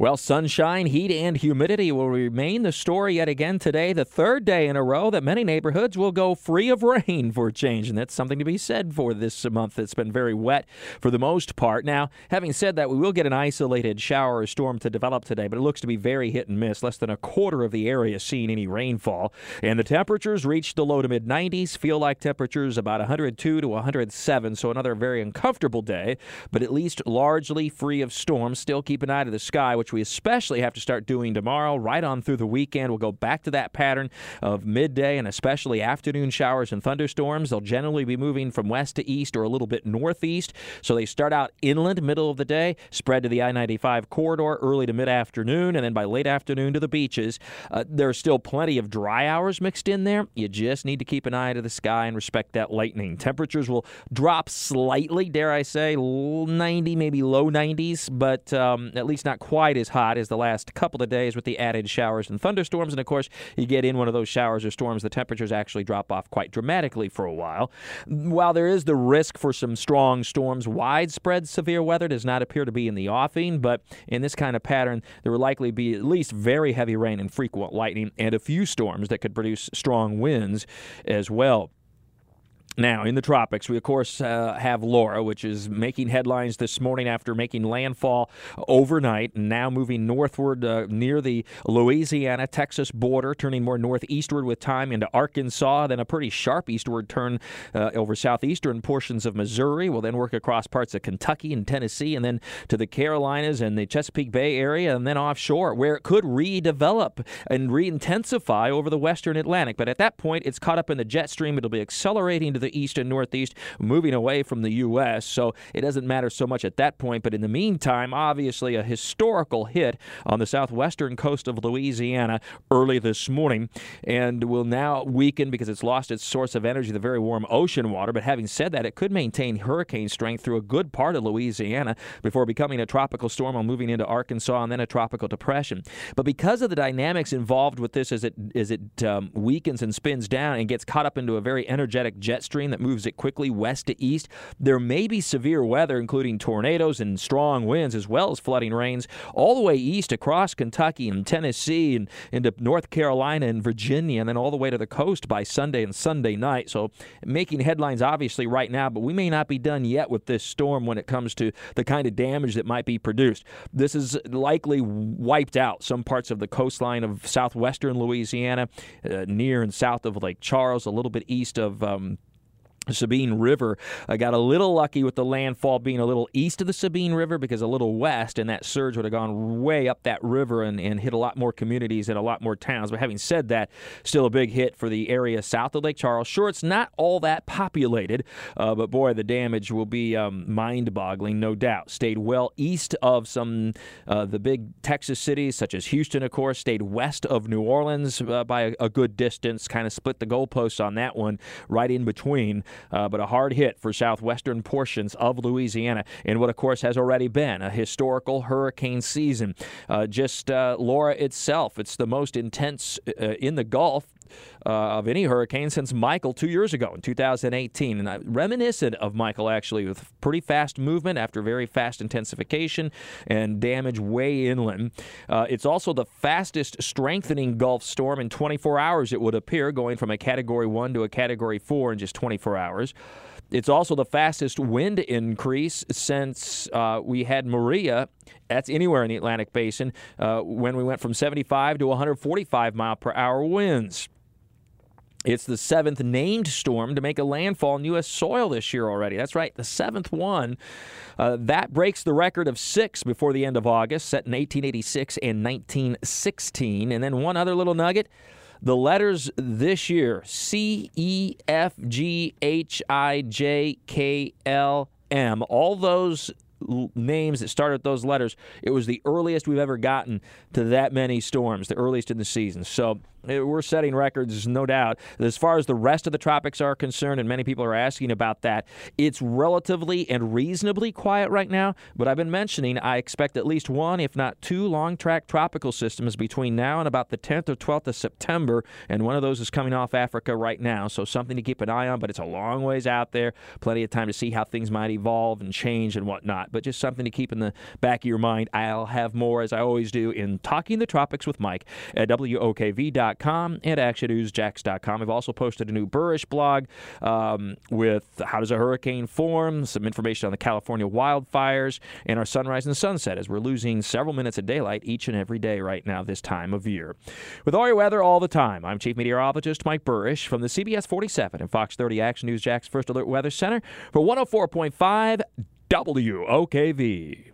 Well, sunshine, heat, and humidity will remain the story yet again today, the third day in a row that many neighborhoods will go free of rain for a change. And that's something to be said for this month. It's been very wet for the most part. Now, having said that, we will get an isolated shower or storm to develop today, but it looks to be very hit and miss. Less than a quarter of the area seeing any rainfall. And the temperatures reached the low to mid 90s, feel like temperatures about 102 to 107. So another very uncomfortable day, but at least largely free of storms. Still keep an eye to the sky, which which we especially have to start doing tomorrow, right on through the weekend. We'll go back to that pattern of midday and especially afternoon showers and thunderstorms. They'll generally be moving from west to east or a little bit northeast. So they start out inland, middle of the day, spread to the I 95 corridor early to mid afternoon, and then by late afternoon to the beaches. Uh, there's still plenty of dry hours mixed in there. You just need to keep an eye to the sky and respect that lightning. Temperatures will drop slightly, dare I say, 90, maybe low 90s, but um, at least not quite as hot as the last couple of days with the added showers and thunderstorms. And of course, you get in one of those showers or storms, the temperatures actually drop off quite dramatically for a while. While there is the risk for some strong storms, widespread severe weather does not appear to be in the offing. But in this kind of pattern, there will likely be at least very heavy rain and frequent lightning and a few storms that could produce strong winds as well. Now, in the tropics, we of course uh, have Laura, which is making headlines this morning after making landfall overnight and now moving northward uh, near the Louisiana Texas border, turning more northeastward with time into Arkansas, then a pretty sharp eastward turn uh, over southeastern portions of Missouri. Will then work across parts of Kentucky and Tennessee, and then to the Carolinas and the Chesapeake Bay area, and then offshore, where it could redevelop and re intensify over the western Atlantic. But at that point, it's caught up in the jet stream. It'll be accelerating to the east and northeast, moving away from the U.S. So it doesn't matter so much at that point. But in the meantime, obviously, a historical hit on the southwestern coast of Louisiana early this morning and will now weaken because it's lost its source of energy, the very warm ocean water. But having said that, it could maintain hurricane strength through a good part of Louisiana before becoming a tropical storm while moving into Arkansas and then a tropical depression. But because of the dynamics involved with this as it as it um, weakens and spins down and gets caught up into a very energetic jet stream that moves it quickly west to east. There may be severe weather, including tornadoes and strong winds, as well as flooding rains, all the way east across Kentucky and Tennessee and into North Carolina and Virginia, and then all the way to the coast by Sunday and Sunday night. So, making headlines obviously right now, but we may not be done yet with this storm when it comes to the kind of damage that might be produced. This is likely wiped out some parts of the coastline of southwestern Louisiana, uh, near and south of Lake Charles, a little bit east of. Um, Sabine River. I got a little lucky with the landfall being a little east of the Sabine River because a little west, and that surge would have gone way up that river and, and hit a lot more communities and a lot more towns. But having said that, still a big hit for the area south of Lake Charles. Sure, it's not all that populated, uh, but boy, the damage will be um, mind boggling, no doubt. Stayed well east of some uh, the big Texas cities, such as Houston, of course, stayed west of New Orleans uh, by a, a good distance, kind of split the goalposts on that one, right in between uh, but a hard hit for southwestern portions of Louisiana in what, of course, has already been a historical hurricane season. Uh, just uh, Laura itself, it's the most intense uh, in the Gulf uh, of any hurricane since Michael two years ago in 2018. And uh, reminiscent of Michael, actually, with pretty fast movement after very fast intensification and damage way inland. Uh, it's also the fastest strengthening Gulf storm in 24 hours, it would appear, going from a Category 1 to a Category 4 in just 24 hours. It's also the fastest wind increase since uh, we had Maria. That's anywhere in the Atlantic Basin uh, when we went from 75 to 145 mile per hour winds. It's the seventh named storm to make a landfall in U.S. soil this year already. That's right, the seventh one. Uh, that breaks the record of six before the end of August, set in 1886 and 1916. And then one other little nugget. The letters this year C, E, F, G, H, I, J, K, L, M, all those names that started with those letters, it was the earliest we've ever gotten to that many storms, the earliest in the season. So eh, we're setting records, no doubt. As far as the rest of the tropics are concerned, and many people are asking about that, it's relatively and reasonably quiet right now. But I've been mentioning I expect at least one, if not two, long track tropical systems between now and about the 10th or 12th of September. And one of those is coming off Africa right now. So something to keep an eye on, but it's a long ways out there. Plenty of time to see how things might evolve and change and whatnot. But just something to keep in the back of your mind. I'll have more, as I always do, in Talking the Tropics with Mike at WOKV.com and ActionNewsJax.com. I've also posted a new Buresh blog um, with how does a hurricane form, some information on the California wildfires, and our sunrise and sunset as we're losing several minutes of daylight each and every day right now this time of year. With all your weather all the time, I'm Chief Meteorologist Mike Buresh from the CBS 47 and Fox 30 Action News Jax First Alert Weather Center for 104.5 WOKV.